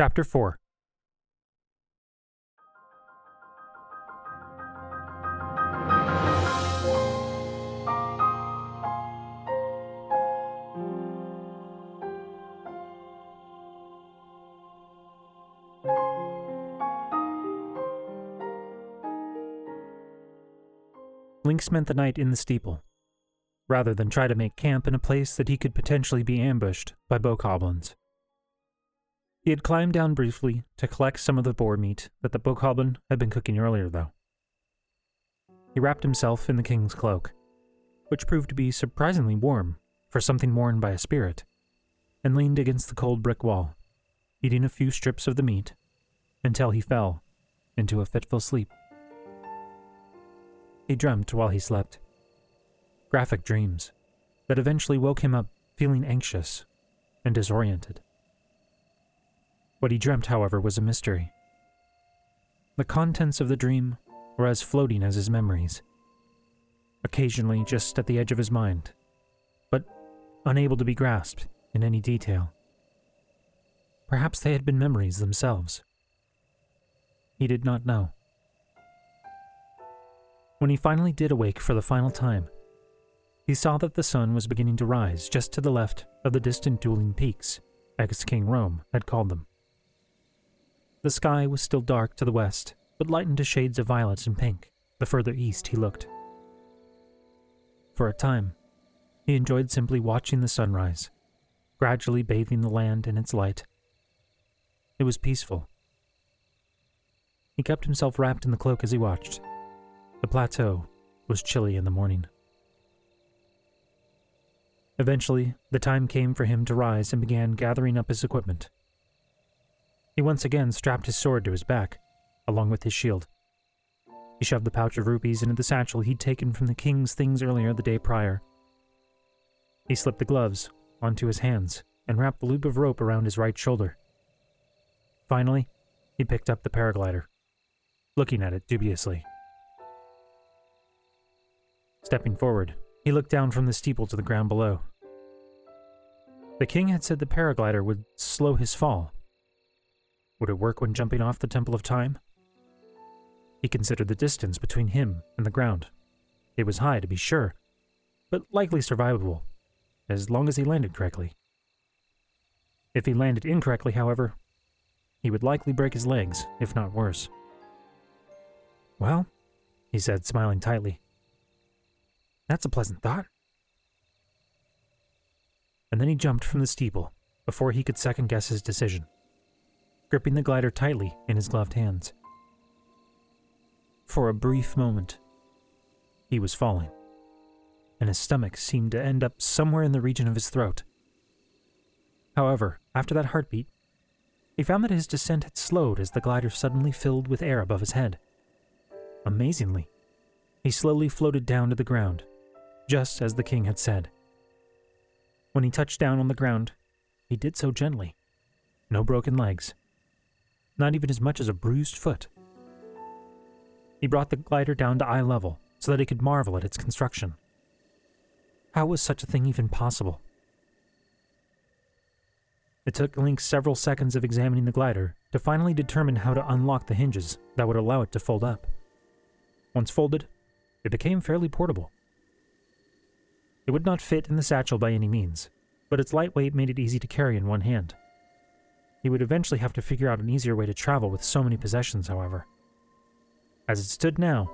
Chapter 4 Link spent the night in the steeple, rather than try to make camp in a place that he could potentially be ambushed by bokoblins. He had climbed down briefly to collect some of the boar meat that the bokoblin had been cooking earlier, though. He wrapped himself in the king's cloak, which proved to be surprisingly warm for something worn by a spirit, and leaned against the cold brick wall, eating a few strips of the meat until he fell into a fitful sleep. He dreamt while he slept. Graphic dreams that eventually woke him up feeling anxious and disoriented. What he dreamt, however, was a mystery. The contents of the dream were as floating as his memories, occasionally just at the edge of his mind, but unable to be grasped in any detail. Perhaps they had been memories themselves. He did not know. When he finally did awake for the final time, he saw that the sun was beginning to rise just to the left of the distant dueling peaks, as King Rhoam had called them. The sky was still dark to the west, but lightened to shades of violet and pink the further east he looked. For a time, he enjoyed simply watching the sunrise, gradually bathing the land in its light. It was peaceful. He kept himself wrapped in the cloak as he watched, the plateau was chilly in the morning. Eventually, the time came for him to rise and began gathering up his equipment. He once again strapped his sword to his back, along with his shield. He shoved the pouch of rupees into the satchel he'd taken from the king's things earlier the day prior. He slipped the gloves onto his hands and wrapped the loop of rope around his right shoulder. Finally, he picked up the paraglider, looking at it dubiously. Stepping forward, he looked down from the steeple to the ground below. The king had said the paraglider would slow his fall. Would it work when jumping off the Temple of Time? He considered the distance between him and the ground. It was high, to be sure, but likely survivable, as long as he landed correctly. If he landed incorrectly, however, he would likely break his legs, if not worse. Well, he said, smiling tightly, that's a pleasant thought. And then he jumped from the steeple before he could second guess his decision, gripping the glider tightly in his gloved hands. For a brief moment, he was falling, and his stomach seemed to end up somewhere in the region of his throat. However, after that heartbeat, he found that his descent had slowed as the glider suddenly filled with air above his head. Amazingly, he slowly floated down to the ground, just as the king had said. When he touched down on the ground, he did so gently. No broken legs. Not even as much as a bruised foot. He brought the glider down to eye level so that he could marvel at its construction. How was such a thing even possible? It took Link several seconds of examining the glider to finally determine how to unlock the hinges that would allow it to fold up. Once folded, it became fairly portable. It would not fit in the satchel by any means, but its lightweight made it easy to carry in one hand. He would eventually have to figure out an easier way to travel with so many possessions, however. As it stood now,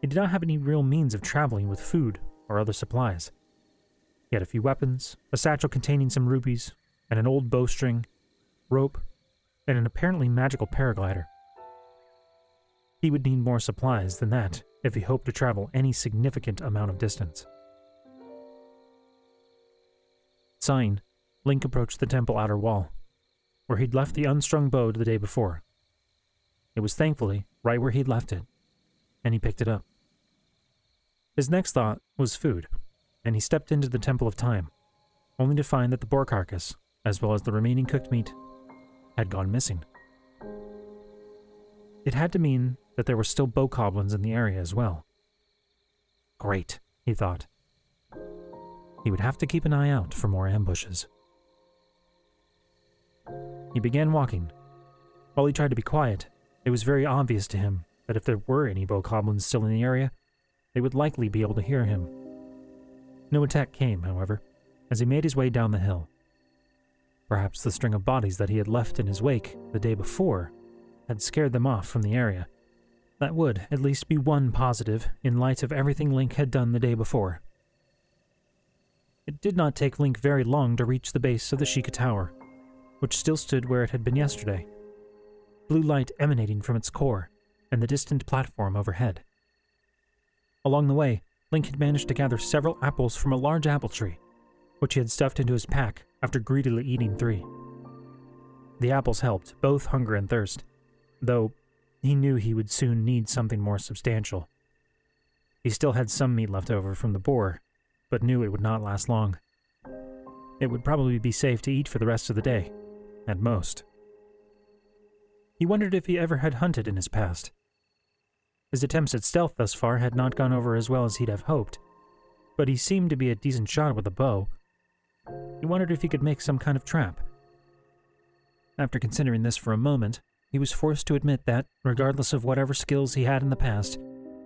he did not have any real means of traveling with food or other supplies. He had a few weapons, a satchel containing some rupees, and an old bowstring, rope, and an apparently magical paraglider. He would need more supplies than that if he hoped to travel any significant amount of distance. Sighing, Link approached the temple outer wall, where he'd left the unstrung bow the day before. It was thankfully right where he'd left it, and he picked it up. His next thought was food, and he stepped into the Temple of Time, only to find that the boar carcass, as well as the remaining cooked meat, had gone missing. It had to mean that there were still bokoblins in the area as well. Great, he thought. He would have to keep an eye out for more ambushes. He began walking While he tried to be quiet, it was very obvious to him that if there were any bokoblins still in the area, they would likely be able to hear him. No attack came, however, as he made his way down the hill. Perhaps the string of bodies that he had left in his wake the day before had scared them off from the area. That would at least be one positive in light of everything Link had done the day before. It did not take Link very long to reach the base of the Sheikah Tower, which still stood where it had been yesterday, blue light emanating from its core and the distant platform overhead. Along the way, Link had managed to gather several apples from a large apple tree, which he had stuffed into his pack after greedily eating three. The apples helped both hunger and thirst, though he knew he would soon need something more substantial. He still had some meat left over from the boar, but knew it would not last long. It would probably be safe to eat for the rest of the day, at most. He wondered if he ever had hunted in his past. His attempts at stealth thus far had not gone over as well as he'd have hoped, but he seemed to be a decent shot with a bow. He wondered if he could make some kind of trap. After considering this for a moment, he was forced to admit that, regardless of whatever skills he had in the past,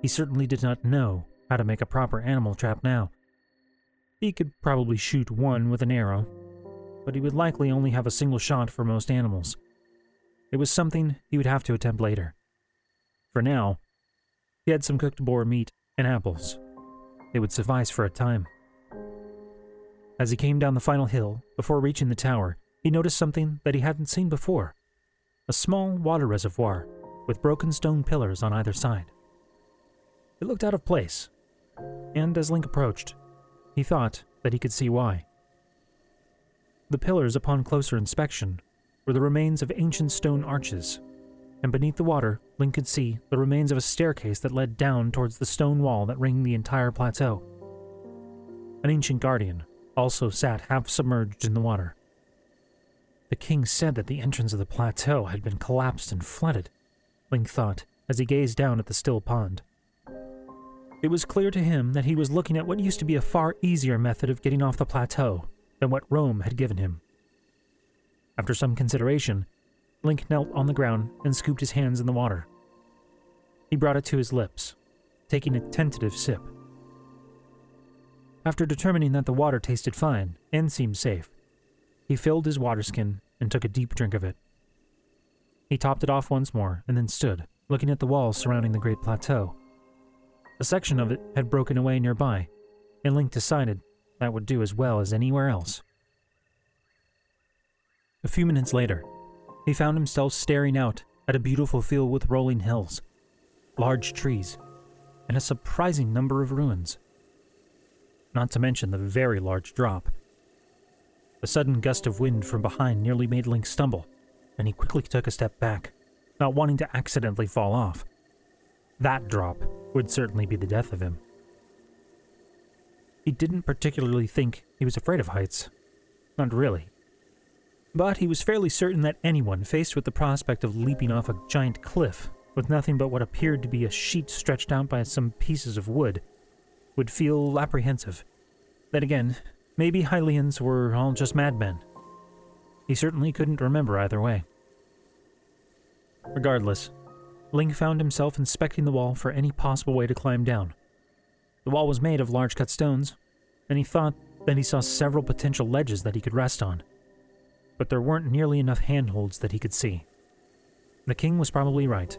he certainly did not know how to make a proper animal trap now. He could probably shoot one with an arrow, but he would likely only have a single shot for most animals. It was something he would have to attempt later. For now, he had some cooked boar meat and apples. It would suffice for a time. As he came down the final hill, before reaching the tower, he noticed something that he hadn't seen before a small water reservoir with broken stone pillars on either side. It looked out of place, and as Link approached, he thought that he could see why. The pillars, upon closer inspection, were the remains of ancient stone arches, and beneath the water, Link could see the remains of a staircase that led down towards the stone wall that ringed the entire plateau. An ancient guardian also sat half submerged in the water. The king said that the entrance of the plateau had been collapsed and flooded, Link thought as he gazed down at the still pond. It was clear to him that he was looking at what used to be a far easier method of getting off the plateau than what Rhoam had given him. After some consideration, Link knelt on the ground and scooped his hands in the water. He brought it to his lips, taking a tentative sip. After determining that the water tasted fine and seemed safe, he filled his water skin and took a deep drink of it. He topped it off once more and then stood, looking at the walls surrounding the great plateau. A section of it had broken away nearby, and Link decided that would do as well as anywhere else. A few minutes later, he found himself staring out at a beautiful field with rolling hills, large trees, and a surprising number of ruins. Not to mention the very large drop a sudden gust of wind from behind nearly made Link stumble, and he quickly took a step back, not wanting to accidentally fall off. That drop would certainly be the death of him. He didn't particularly think he was afraid of heights. Not really. But he was fairly certain that anyone faced with the prospect of leaping off a giant cliff with nothing but what appeared to be a sheet stretched out by some pieces of wood would feel apprehensive. Then again, Maybe Hylians were all just madmen. He certainly couldn't remember either way. Regardless, Link found himself inspecting the wall for any possible way to climb down. The wall was made of large cut stones, and he thought that he saw several potential ledges that he could rest on. But there weren't nearly enough handholds that he could see. The king was probably right.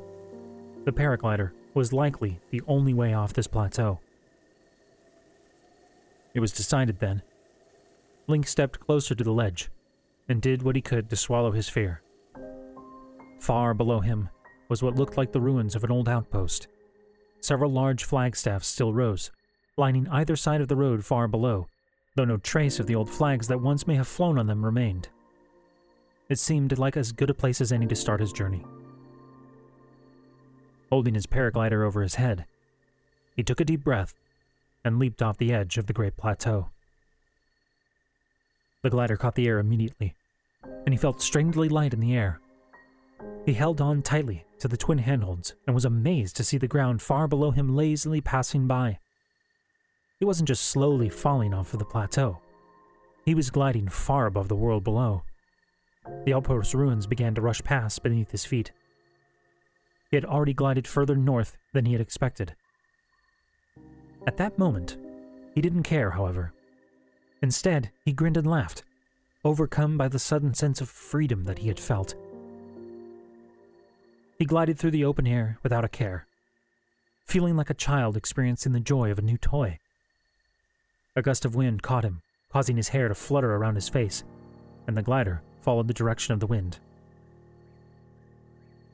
The paraglider was likely the only way off this plateau. It was decided then Link stepped closer to the ledge and did what he could to swallow his fear. Far below him was what looked like the ruins of an old outpost. Several large flagstaffs still rose, lining either side of the road far below, though no trace of the old flags that once may have flown on them remained. It seemed like as good a place as any to start his journey. Holding his paraglider over his head, he took a deep breath and leaped off the edge of the great plateau. The glider caught the air immediately, and he felt strangely light in the air. He held on tightly to the twin handholds and was amazed to see the ground far below him lazily passing by. He wasn't just slowly falling off of the plateau, he was gliding far above the world below. the outpost ruins began to rush past beneath his feet. He had already glided further north than he had expected. At that moment, he didn't care, however. Instead, he grinned and laughed, overcome by the sudden sense of freedom that he had felt. He glided through the open air without a care, feeling like a child experiencing the joy of a new toy. A gust of wind caught him, causing his hair to flutter around his face, and the glider followed the direction of the wind.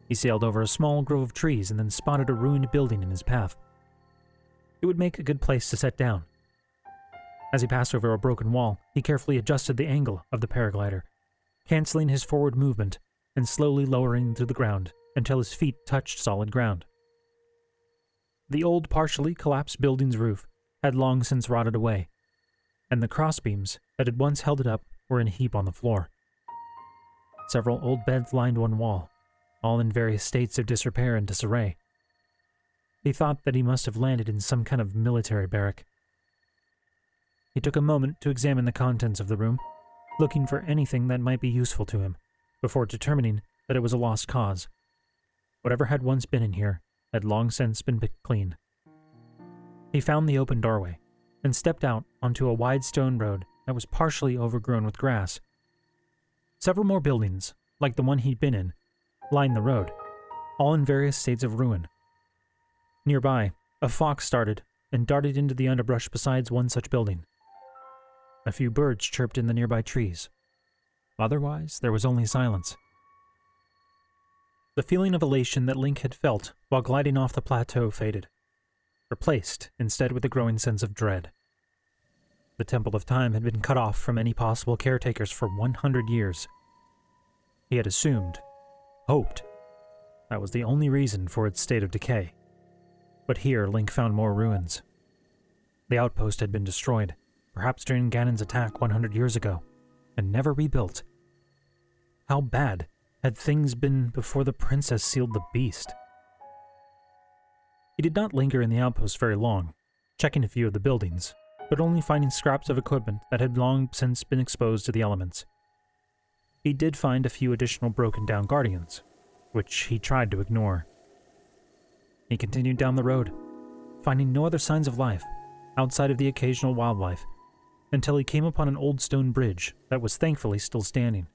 He sailed over a small grove of trees and then spotted a ruined building in his path. It would make a good place to set down. As he passed over a broken wall, he carefully adjusted the angle of the paraglider, canceling his forward movement and slowly lowering to the ground until his feet touched solid ground. The old, partially collapsed building's roof had long since rotted away, and the crossbeams that had once held it up were in a heap on the floor. Several old beds lined one wall, all in various states of disrepair and disarray. He thought that he must have landed in some kind of military barrack. He took a moment to examine the contents of the room, looking for anything that might be useful to him, before determining that it was a lost cause. Whatever had once been in here had long since been picked clean. He found the open doorway and stepped out onto a wide stone road that was partially overgrown with grass. Several more buildings, like the one he'd been in, lined the road, all in various states of ruin. Nearby, a fox started and darted into the underbrush beside one such building. A few birds chirped in the nearby trees. Otherwise, there was only silence. The feeling of elation that Link had felt while gliding off the plateau faded, replaced instead with a growing sense of dread. The Temple of Time had been cut off from any possible caretakers for 100 years. He had assumed, hoped, that was the only reason for its state of decay. But here Link found more ruins. The outpost had been destroyed, perhaps during Ganon's attack 100 years ago, and never rebuilt. How bad had things been before the princess sealed the beast? He did not linger in the outpost very long, checking a few of the buildings, but only finding scraps of equipment that had long since been exposed to the elements. He did find a few additional broken down guardians, which he tried to ignore. He continued down the road, finding no other signs of life outside of the occasional wildlife, until he came upon an old stone bridge that was thankfully still standing.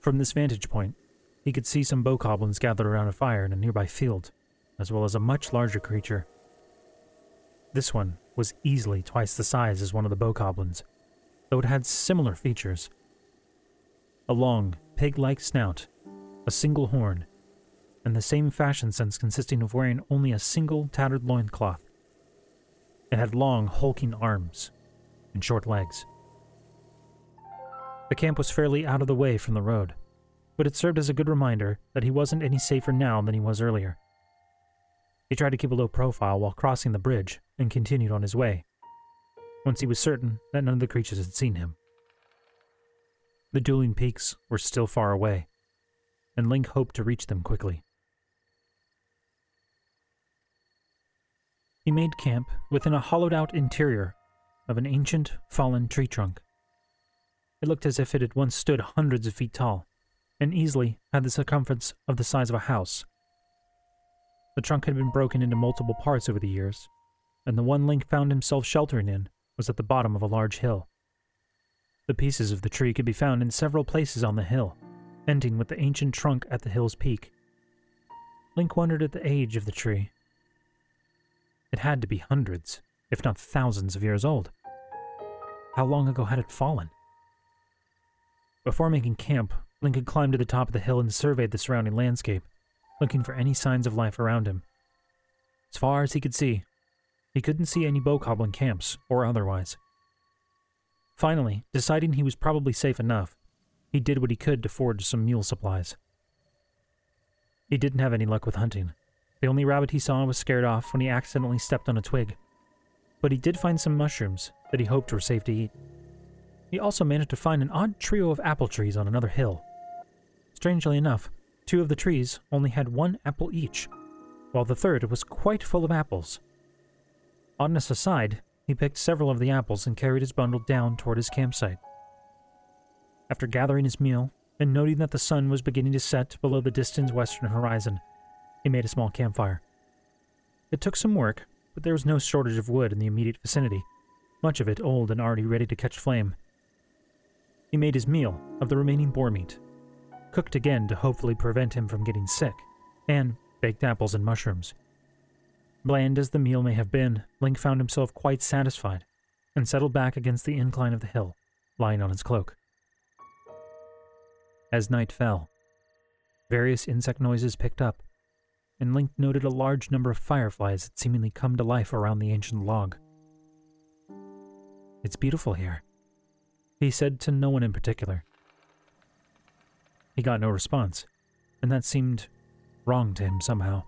From this vantage point, he could see some bokoblins gathered around a fire in a nearby field, as well as a much larger creature. This one was easily twice the size as one of the bokoblins, though it had similar features. A long, pig like snout, a single horn, and the same fashion sense consisting of wearing only a single tattered loincloth. It had long, hulking arms and short legs. The camp was fairly out of the way from the road, but it served as a good reminder that he wasn't any safer now than he was earlier. He tried to keep a low profile while crossing the bridge and continued on his way, once he was certain that none of the creatures had seen him. The dueling peaks were still far away, and Link hoped to reach them quickly. He made camp within a hollowed out interior of an ancient, fallen tree trunk. It looked as if it had once stood hundreds of feet tall, and easily had the circumference of the size of a house. The trunk had been broken into multiple parts over the years, and the one Link found himself sheltering in was at the bottom of a large hill. The pieces of the tree could be found in several places on the hill, ending with the ancient trunk at the hill's peak. Link wondered at the age of the tree. It had to be hundreds, if not thousands of years old. How long ago had it fallen? Before making camp, Lincoln climbed to the top of the hill and surveyed the surrounding landscape, looking for any signs of life around him. As far as he could see, he couldn't see any bokoblin camps or otherwise. Finally, deciding he was probably safe enough, he did what he could to forage some mule supplies. He didn't have any luck with hunting. The only rabbit he saw was scared off when he accidentally stepped on a twig. But he did find some mushrooms that he hoped were safe to eat. He also managed to find an odd trio of apple trees on another hill. Strangely enough, two of the trees only had one apple each, while the third was quite full of apples. Oddness aside, he picked several of the apples and carried his bundle down toward his campsite. After gathering his meal and noting that the sun was beginning to set below the distant western horizon, he made a small campfire. It took some work, but there was no shortage of wood in the immediate vicinity, much of it old and already ready to catch flame. He made his meal of the remaining boar meat, cooked again to hopefully prevent him from getting sick, and baked apples and mushrooms. Bland as the meal may have been, Link found himself quite satisfied and settled back against the incline of the hill, lying on his cloak. As night fell, various insect noises picked up, and Link noted a large number of fireflies that seemingly come to life around the ancient log. It's beautiful here, he said to no one in particular. He got no response, and that seemed wrong to him somehow.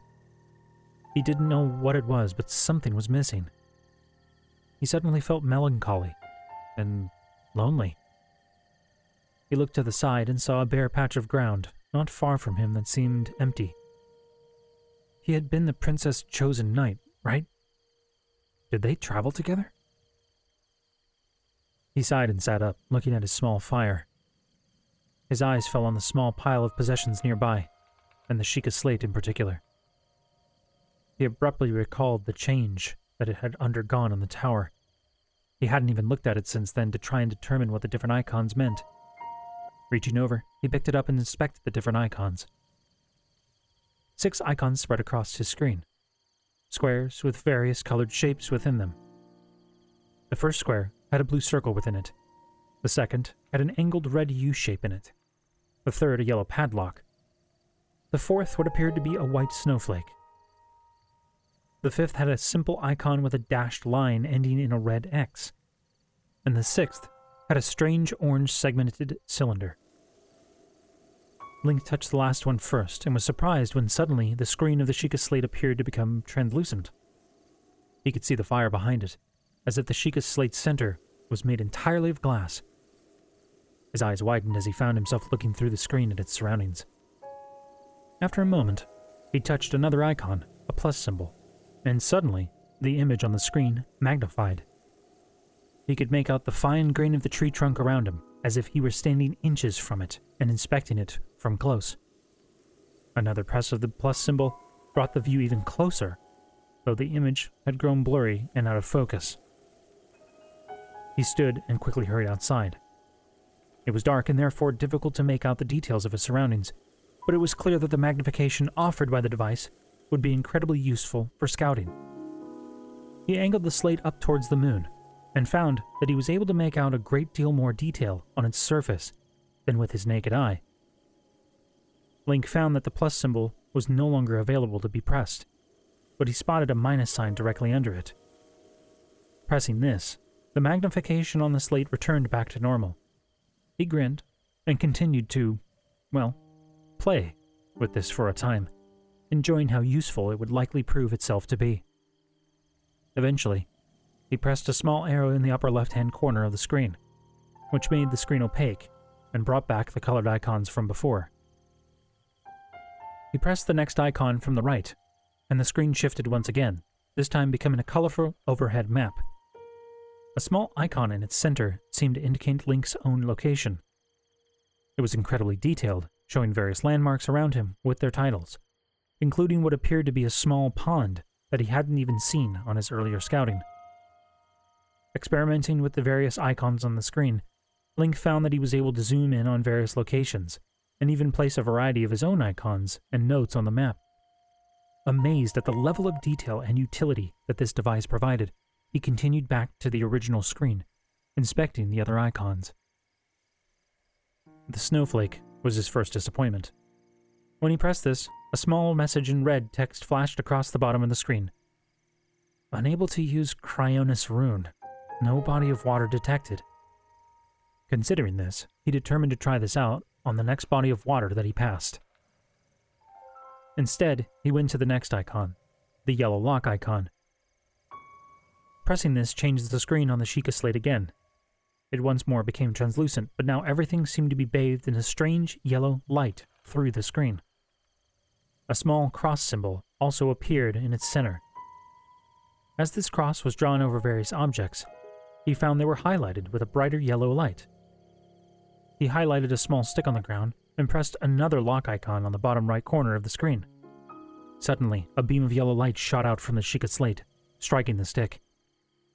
He didn't know what it was, but something was missing. He suddenly felt melancholy and lonely. He looked to the side and saw a bare patch of ground not far from him that seemed empty. He had been the princess' chosen knight, right? Did they travel together? He sighed and sat up, looking at his small fire. His eyes fell on the small pile of possessions nearby, and the Sheikah slate in particular. He abruptly recalled the change that it had undergone on the tower. He hadn't even looked at it since then to try and determine what the different icons meant. Reaching over, he picked it up and inspected the different icons. Six icons spread across his screen, squares with various colored shapes within them. The first square had a blue circle within it. The second had an angled red U shape in it. The third, a yellow padlock. The fourth, what appeared to be a white snowflake. The fifth had a simple icon with a dashed line ending in a red X. And the sixth had a strange orange segmented cylinder. Link touched the last one first and was surprised when suddenly the screen of the Sheikah slate appeared to become translucent. He could see the fire behind it, as if the Sheikah slate's center was made entirely of glass. His eyes widened as he found himself looking through the screen at its surroundings. After a moment, he touched another icon, a plus symbol, and suddenly the image on the screen magnified. He could make out the fine grain of the tree trunk around him, as if he were standing inches from it and inspecting it from close. Another press of the plus symbol brought the view even closer, though the image had grown blurry and out of focus. He stood and quickly hurried outside. It was dark and therefore difficult to make out the details of his surroundings, but it was clear that the magnification offered by the device would be incredibly useful for scouting. He angled the slate up towards the moon and found that he was able to make out a great deal more detail on its surface than with his naked eye. Link found that the plus symbol was no longer available to be pressed, but he spotted a minus sign directly under it. Pressing this, the magnification on the slate returned back to normal. He grinned and continued to, well, play with this for a time, enjoying how useful it would likely prove itself to be. Eventually, he pressed a small arrow in the upper left hand corner of the screen, which made the screen opaque and brought back the colored icons from before. He pressed the next icon from the right, and the screen shifted once again, this time becoming a colorful overhead map. A small icon in its center seemed to indicate Link's own location. It was incredibly detailed, showing various landmarks around him with their titles, including what appeared to be a small pond that he hadn't even seen on his earlier scouting. Experimenting with the various icons on the screen, Link found that he was able to zoom in on various locations, and even place a variety of his own icons and notes on the map. Amazed at the level of detail and utility that this device provided, he continued back to the original screen, inspecting the other icons. The snowflake was his first disappointment. When he pressed this, a small message in red text flashed across the bottom of the screen. Unable to use Cryonis rune. No body of water detected. Considering this, he determined to try this out on the next body of water that he passed. Instead, he went to the next icon, the yellow lock icon, Pressing this changed the screen on the Sheikah slate again. It once more became translucent, but now everything seemed to be bathed in a strange yellow light through the screen. A small cross symbol also appeared in its center. As this cross was drawn over various objects, he found they were highlighted with a brighter yellow light. He highlighted a small stick on the ground and pressed another lock icon on the bottom right corner of the screen. Suddenly, a beam of yellow light shot out from the Sheikah slate, striking the stick.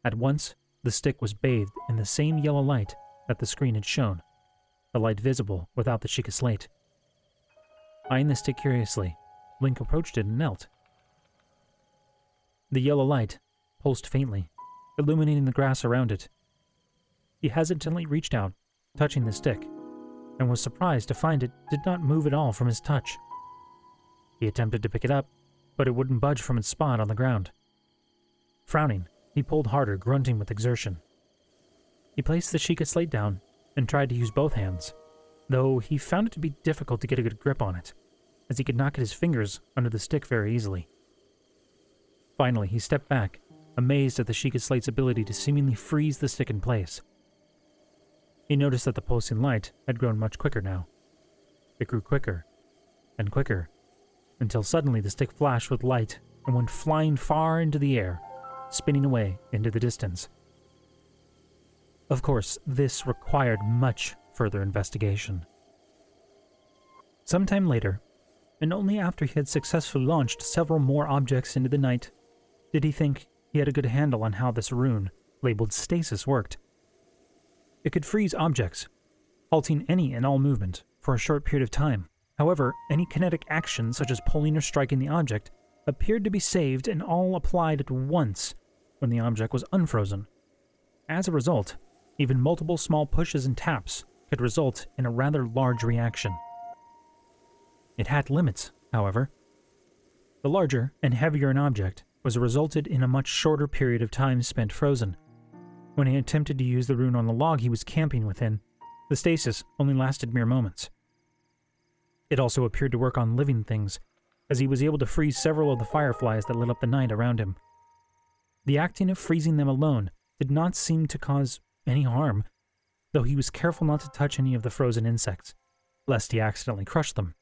At once, the stick was bathed in the same yellow light that the screen had shown, the light visible without the Sheikah slate. Eyeing the stick curiously, Link approached it and knelt. The yellow light pulsed faintly, illuminating the grass around it. He hesitantly reached out, touching the stick, and was surprised to find it did not move at all from his touch. He attempted to pick it up, but it wouldn't budge from its spot on the ground. Frowning, he pulled harder, grunting with exertion. He placed the Sheikah slate down and tried to use both hands, though he found it to be difficult to get a good grip on it, as he could not get his fingers under the stick very easily. Finally, he stepped back, amazed at the Sheikah slate's ability to seemingly freeze the stick in place. He noticed that the pulsing light had grown much quicker now. It grew quicker and quicker until suddenly the stick flashed with light and went flying far into the air, spinning away into the distance. Of course, this required much further investigation. Sometime later, and only after he had successfully launched several more objects into the night, did he think he had a good handle on how this rune, labeled stasis, worked. It could freeze objects, halting any and all movement for a short period of time. However, any kinetic action, such as pulling or striking the object, appeared to be saved and all applied at once when the object was unfrozen. As a result, even multiple small pushes and taps could result in a rather large reaction. It had limits, however. The larger and heavier an object was resulted in a much shorter period of time spent frozen. When he attempted to use the rune on the log he was camping within, the stasis only lasted mere moments. It also appeared to work on living things, as he was able to freeze several of the fireflies that lit up the night around him. The acting of freezing them alone did not seem to cause any harm, though he was careful not to touch any of the frozen insects, lest he accidentally crush them.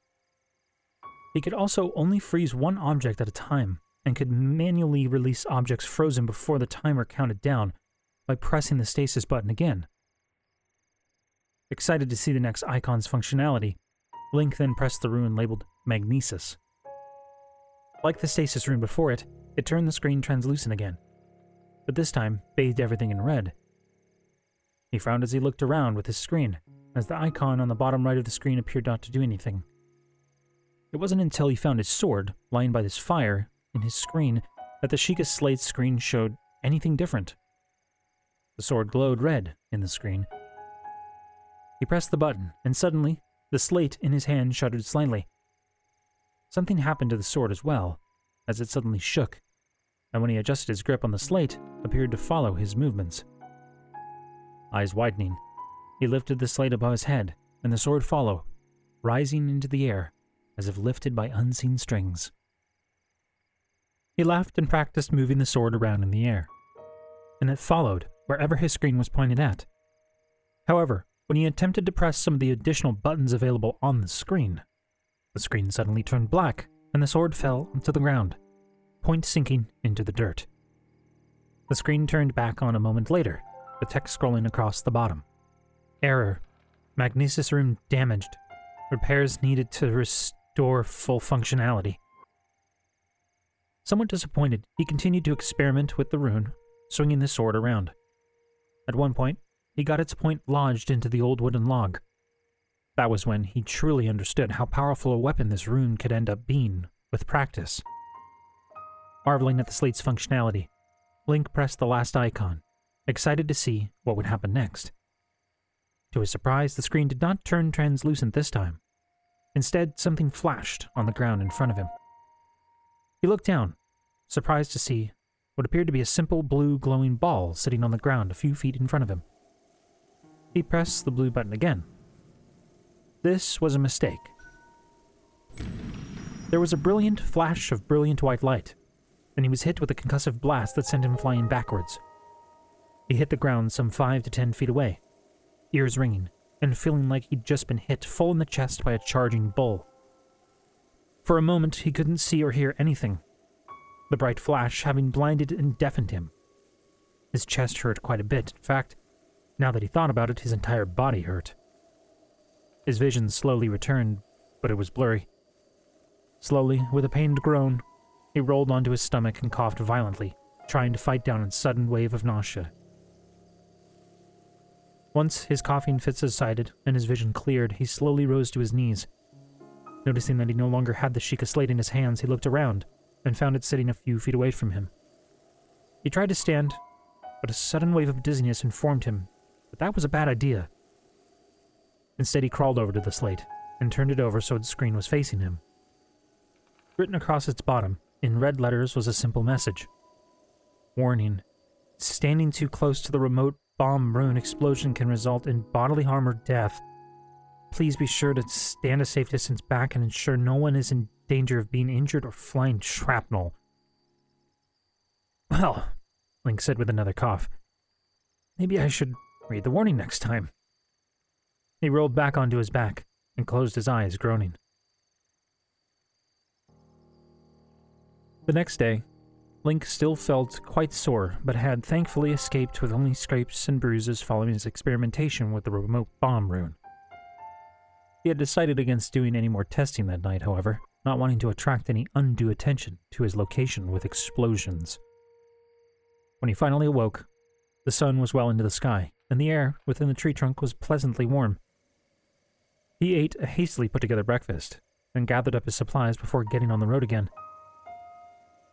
He could also only freeze one object at a time, and could manually release objects frozen before the timer counted down by pressing the stasis button again. Excited to see the next icon's functionality, Link then pressed the rune labeled Magnesis. Like the stasis rune before it, it turned the screen translucent again, but this time bathed everything in red. He frowned as he looked around with his screen, as the icon on the bottom right of the screen appeared not to do anything. It wasn't until he found his sword lying by this fire in his screen that the Sheikah Slate screen showed anything different. The sword glowed red in the screen. He pressed the button, and suddenly, the slate in his hand shuddered slightly. Something happened to the sword as well, as it suddenly shook, and when he adjusted his grip on the slate, appeared to follow his movements. Eyes widening, he lifted the slate above his head, and the sword followed, rising into the air as if lifted by unseen strings. He laughed and practiced moving the sword around in the air, and it followed wherever his screen was pointed at. However, when he attempted to press some of the additional buttons available on the screen, the screen suddenly turned black and the sword fell onto the ground, point sinking into the dirt. The screen turned back on a moment later, the text scrolling across the bottom. Error. Magnesis rune damaged. Repairs needed to restore full functionality. Somewhat disappointed, he continued to experiment with the rune, swinging the sword around. At one point, he got its point lodged into the old wooden log. That was when he truly understood how powerful a weapon this rune could end up being with practice. Marveling at the slate's functionality, Link pressed the last icon, excited to see what would happen next. To his surprise, the screen did not turn translucent this time. Instead, something flashed on the ground in front of him. He looked down, surprised to see what appeared to be a simple blue glowing ball sitting on the ground a few feet in front of him. He pressed the blue button again. This was a mistake. There was a brilliant flash of brilliant white light, and he was hit with a concussive blast that sent him flying backwards. He hit the ground some five to ten feet away, ears ringing, and feeling like he'd just been hit full in the chest by a charging bull. For a moment, he couldn't see or hear anything, the bright flash having blinded and deafened him. His chest hurt quite a bit. In fact, now that he thought about it, his entire body hurt. His vision slowly returned, but it was blurry. Slowly, with a pained groan, he rolled onto his stomach and coughed violently, trying to fight down a sudden wave of nausea. Once his coughing fits subsided and his vision cleared, he slowly rose to his knees. Noticing that he no longer had the Sheikah slate in his hands, he looked around and found it sitting a few feet away from him. He tried to stand, but a sudden wave of dizziness informed him that that was a bad idea. Instead, he crawled over to the slate and turned it over so the screen was facing him. Written across its bottom, in red letters, was a simple message Warning Standing too close to the remote bomb rune explosion can result in bodily harm or death. Please be sure to stand a safe distance back and ensure no one is in danger of being injured or flying shrapnel. Well, Link said with another cough. Maybe I should read the warning next time. He rolled back onto his back and closed his eyes, groaning. The next day, Link still felt quite sore, but had thankfully escaped with only scrapes and bruises following his experimentation with the remote bomb rune. He had decided against doing any more testing that night, however, not wanting to attract any undue attention to his location with explosions. When he finally awoke, the sun was well into the sky, and the air within the tree trunk was pleasantly warm. He ate a hastily put together breakfast, and gathered up his supplies before getting on the road again.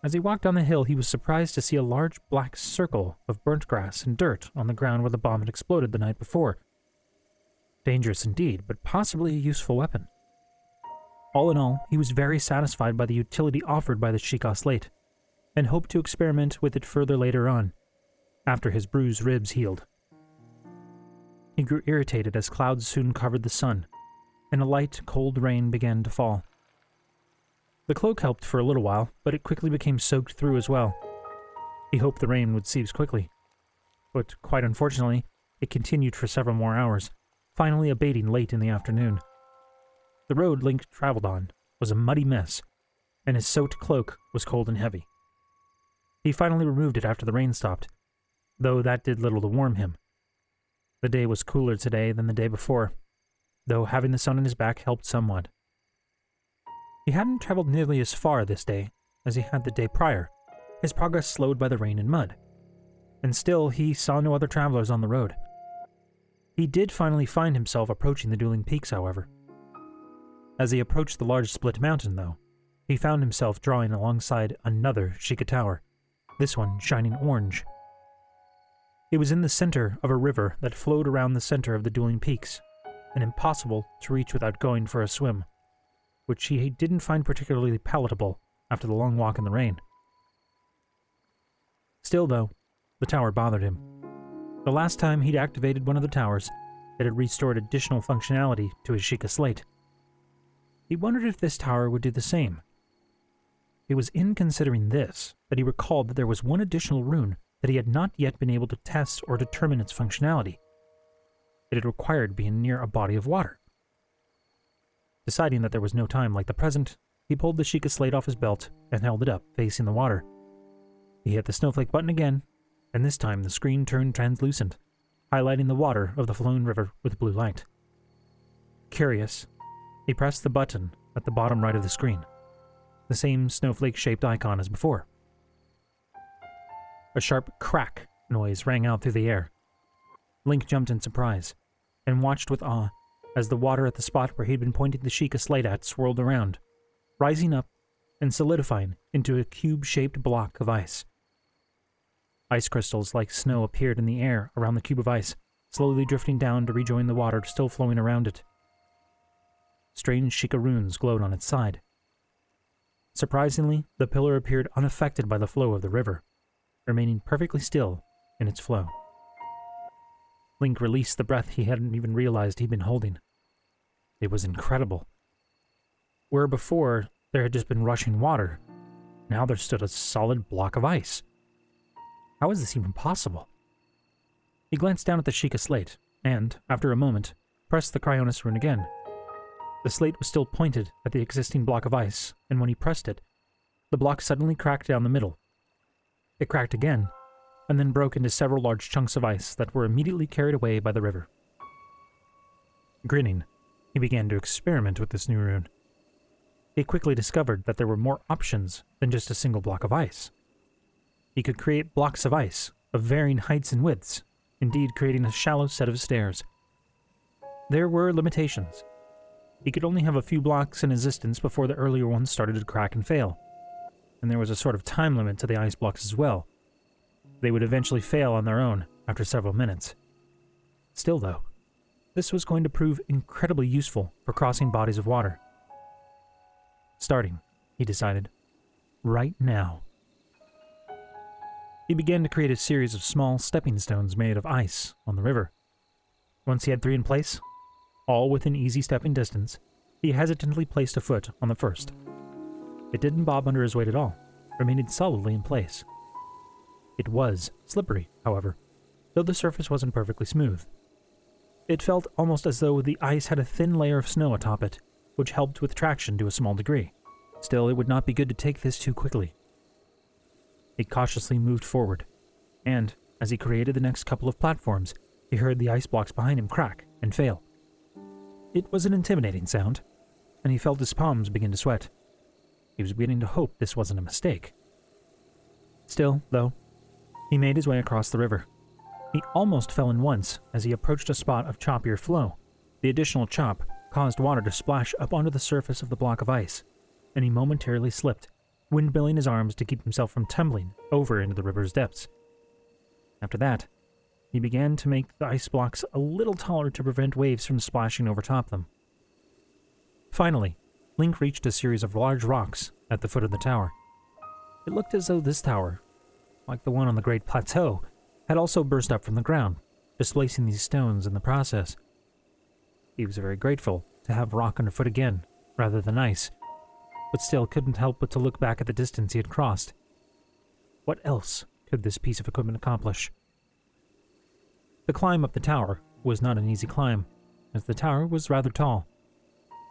As he walked down the hill, he was surprised to see a large black circle of burnt grass and dirt on the ground where the bomb had exploded the night before. Dangerous indeed, but possibly a useful weapon. All in all, he was very satisfied by the utility offered by the Sheikah slate, and hoped to experiment with it further later on, after his bruised ribs healed. He grew irritated as clouds soon covered the sun, and a light, cold rain began to fall. The cloak helped for a little while, but it quickly became soaked through as well. He hoped the rain would cease quickly. But quite unfortunately, it continued for several more hours, finally abating late in the afternoon. The road Link traveled on was a muddy mess, and his soaked cloak was cold and heavy. He finally removed it after the rain stopped, though that did little to warm him. The day was cooler today than the day before, though having the sun in his back helped somewhat. He hadn't traveled nearly as far this day as he had the day prior, his progress slowed by the rain and mud. And still, he saw no other travelers on the road. He did finally find himself approaching the dueling peaks, however. As he approached the large split mountain, though, he found himself drawing alongside another Sheikah Tower, this one shining orange. It was in the center of a river that flowed around the center of the dueling peaks, and impossible to reach without going for a swim which he didn't find particularly palatable after the long walk in the rain. Still, though, the tower bothered him. The last time he'd activated one of the towers, it had restored additional functionality to his Sheikah slate. He wondered if this tower would do the same. It was in considering this that he recalled that there was one additional rune that he had not yet been able to test or determine its functionality. It had required being near a body of water. Deciding that there was no time like the present, he pulled the Sheikah slate off his belt and held it up, facing the water. He hit the snowflake button again, and this time the screen turned translucent, highlighting the water of the flowing river with blue light. Curious, he pressed the button at the bottom right of the screen, the same snowflake shaped icon as before. A sharp crack noise rang out through the air. Link jumped in surprise and watched with awe as the water at the spot where he'd been pointing the Sheikah slate at swirled around, rising up and solidifying into a cube shaped block of ice. Ice crystals like snow appeared in the air around the cube of ice, slowly drifting down to rejoin the water still flowing around it. Strange Sheikah runes glowed on its side. Surprisingly, the pillar appeared unaffected by the flow of the river, remaining perfectly still in its flow. Link released the breath he hadn't even realized he'd been holding. It was incredible. Where before there had just been rushing water, now there stood a solid block of ice. How is this even possible? He glanced down at the Sheikah slate, and, after a moment, pressed the Cryonis rune again. The slate was still pointed at the existing block of ice, and when he pressed it, the block suddenly cracked down the middle. It cracked again, and then broke into several large chunks of ice that were immediately carried away by the river. Grinning, he began to experiment with this new rune. He quickly discovered that there were more options than just a single block of ice. He could create blocks of ice of varying heights and widths, indeed, creating a shallow set of stairs. There were limitations. He could only have a few blocks in existence before the earlier ones started to crack and fail. And there was a sort of time limit to the ice blocks as well. They would eventually fail on their own after several minutes. Still, though, this was going to prove incredibly useful for crossing bodies of water. Starting, he decided, right now. He began to create a series of small stepping stones made of ice on the river. Once he had three in place, all within easy stepping distance, he hesitantly placed a foot on the first. It didn't bob under his weight at all, remaining solidly in place. It was slippery, however, though the surface wasn't perfectly smooth. It felt almost as though the ice had a thin layer of snow atop it, which helped with traction to a small degree. Still, it would not be good to take this too quickly. He cautiously moved forward, and, as he created the next couple of platforms, he heard the ice blocks behind him crack and fail. It was an intimidating sound, and he felt his palms begin to sweat. He was beginning to hope this wasn't a mistake. Still, though, he made his way across the river. He almost fell in once as he approached a spot of choppier flow. The additional chop caused water to splash up onto the surface of the block of ice, and he momentarily slipped, windmilling his arms to keep himself from tumbling over into the river's depths. After that, he began to make the ice blocks a little taller to prevent waves from splashing over top them. Finally, Link reached a series of large rocks at the foot of the tower. It looked as though this tower like the one on the Great Plateau, had also burst up from the ground, displacing these stones in the process. He was very grateful to have rock underfoot again, rather than ice, but still couldn't help but to look back at the distance he had crossed. What else could this piece of equipment accomplish? The climb up the tower was not an easy climb, as the tower was rather tall.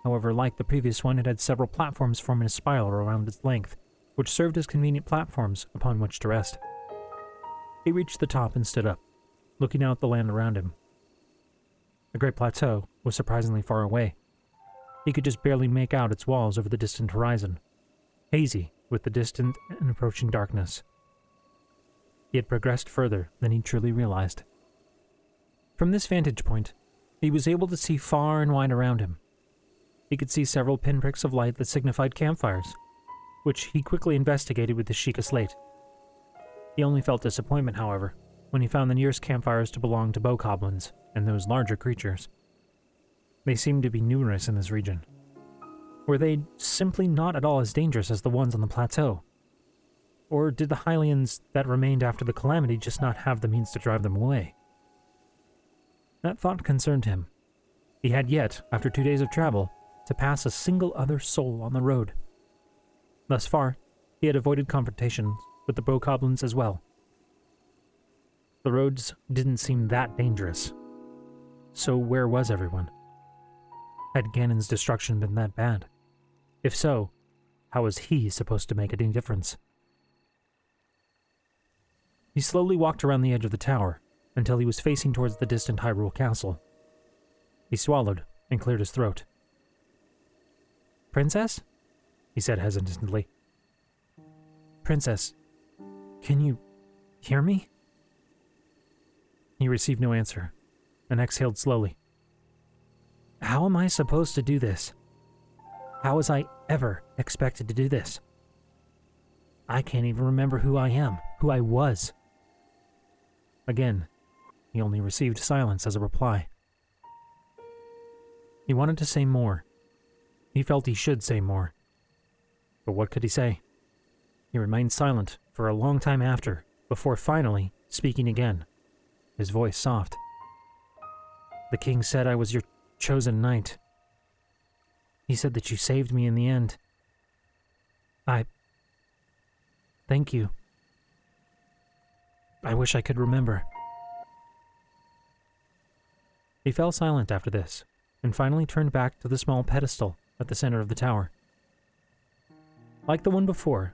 However, like the previous one, it had several platforms forming a spiral around its length, which served as convenient platforms upon which to rest. He reached the top and stood up, looking out at the land around him. The great plateau was surprisingly far away. He could just barely make out its walls over the distant horizon, hazy with the distant and approaching darkness. He had progressed further than he truly realized. From this vantage point, he was able to see far and wide around him. He could see several pinpricks of light that signified campfires, which he quickly investigated with the Sheikah slate. He only felt disappointment, however, when he found the nearest campfires to belong to bokoblins and those larger creatures. They seemed to be numerous in this region. Were they simply not at all as dangerous as the ones on the plateau? Or did the Hylians that remained after the calamity just not have the means to drive them away? That thought concerned him. He had yet, after two days of travel, to pass a single other soul on the road. Thus far, he had avoided confrontations with the bokoblins as well. The roads didn't seem that dangerous. So where was everyone? Had Ganon's destruction been that bad? If so, how was he supposed to make any difference? He slowly walked around the edge of the tower until he was facing towards the distant Hyrule Castle. He swallowed and cleared his throat. Princess? He said hesitantly. Princess, can you hear me? He received no answer and exhaled slowly. How am I supposed to do this? How was I ever expected to do this? I can't even remember who I am, who I was. Again, he only received silence as a reply. He wanted to say more. He felt he should say more. But what could he say? He remained silent for a long time after, before finally speaking again, his voice soft. The king said I was your chosen knight. He said that you saved me in the end. I. Thank you. I wish I could remember. He fell silent after this, and finally turned back to the small pedestal at the center of the tower. Like the one before,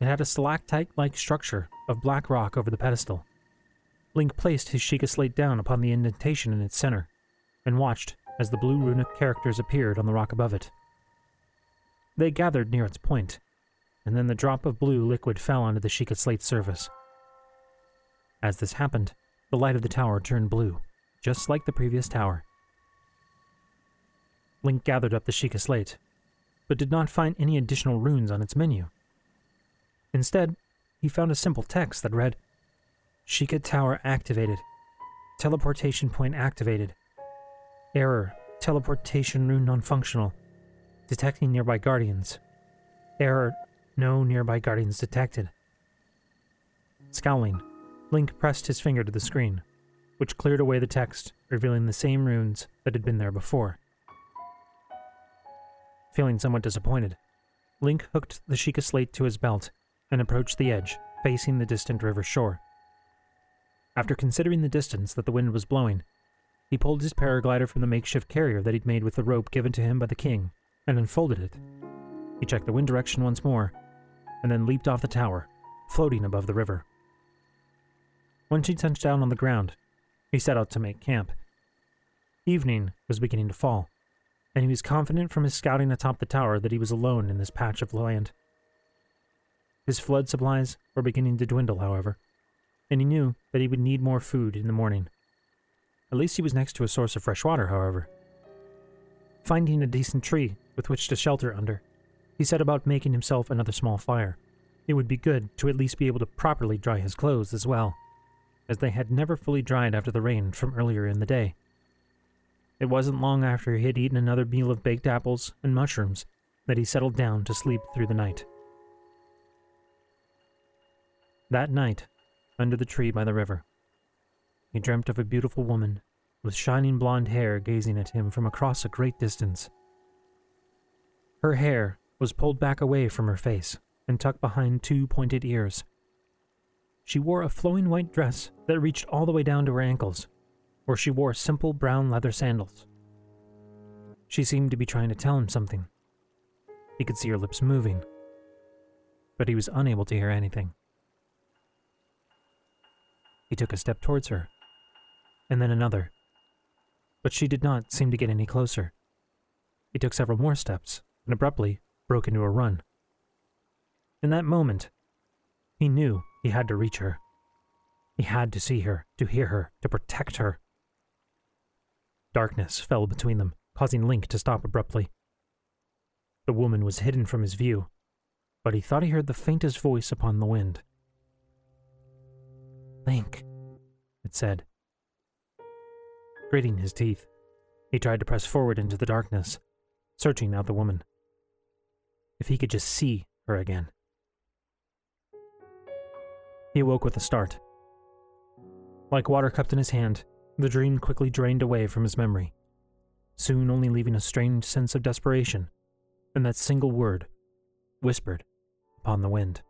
it had a stalactite like structure of black rock over the pedestal. Link placed his Sheikah slate down upon the indentation in its center and watched as the blue runic characters appeared on the rock above it. They gathered near its point, and then the drop of blue liquid fell onto the Sheikah slate surface. As this happened, the light of the tower turned blue, just like the previous tower. Link gathered up the Sheikah slate, but did not find any additional runes on its menu. Instead, he found a simple text that read Sheikah Tower activated. Teleportation point activated. Error. Teleportation rune non-functional. Detecting nearby guardians. Error. No nearby guardians detected. Scowling, Link pressed his finger to the screen, which cleared away the text, revealing the same runes that had been there before. Feeling somewhat disappointed, Link hooked the Sheikah slate to his belt and approached the edge, facing the distant river shore. After considering the distance that the wind was blowing, he pulled his paraglider from the makeshift carrier that he'd made with the rope given to him by the king and unfolded it. He checked the wind direction once more, and then leaped off the tower, floating above the river. Once he touched down on the ground, he set out to make camp. Evening was beginning to fall, and he was confident from his scouting atop the tower that he was alone in this patch of land. His flood supplies were beginning to dwindle, however, and he knew that he would need more food in the morning. At least he was next to a source of fresh water, however. Finding a decent tree with which to shelter under, he set about making himself another small fire. It would be good to at least be able to properly dry his clothes as well, as they had never fully dried after the rain from earlier in the day. It wasn't long after he had eaten another meal of baked apples and mushrooms that he settled down to sleep through the night. That night, under the tree by the river, he dreamt of a beautiful woman with shining blonde hair gazing at him from across a great distance. Her hair was pulled back away from her face and tucked behind two pointed ears. She wore a flowing white dress that reached all the way down to her ankles, or she wore simple brown leather sandals. She seemed to be trying to tell him something. He could see her lips moving, but he was unable to hear anything. He took a step towards her, and then another. But she did not seem to get any closer. He took several more steps, and abruptly broke into a run. In that moment, he knew he had to reach her. He had to see her, to hear her, to protect her. Darkness fell between them, causing Link to stop abruptly. The woman was hidden from his view, but he thought he heard the faintest voice upon the wind. Link, it said. Gritting his teeth, he tried to press forward into the darkness, searching out the woman. If he could just see her again. He awoke with a start. Like water cupped in his hand, the dream quickly drained away from his memory, soon only leaving a strange sense of desperation and that single word, whispered upon the wind.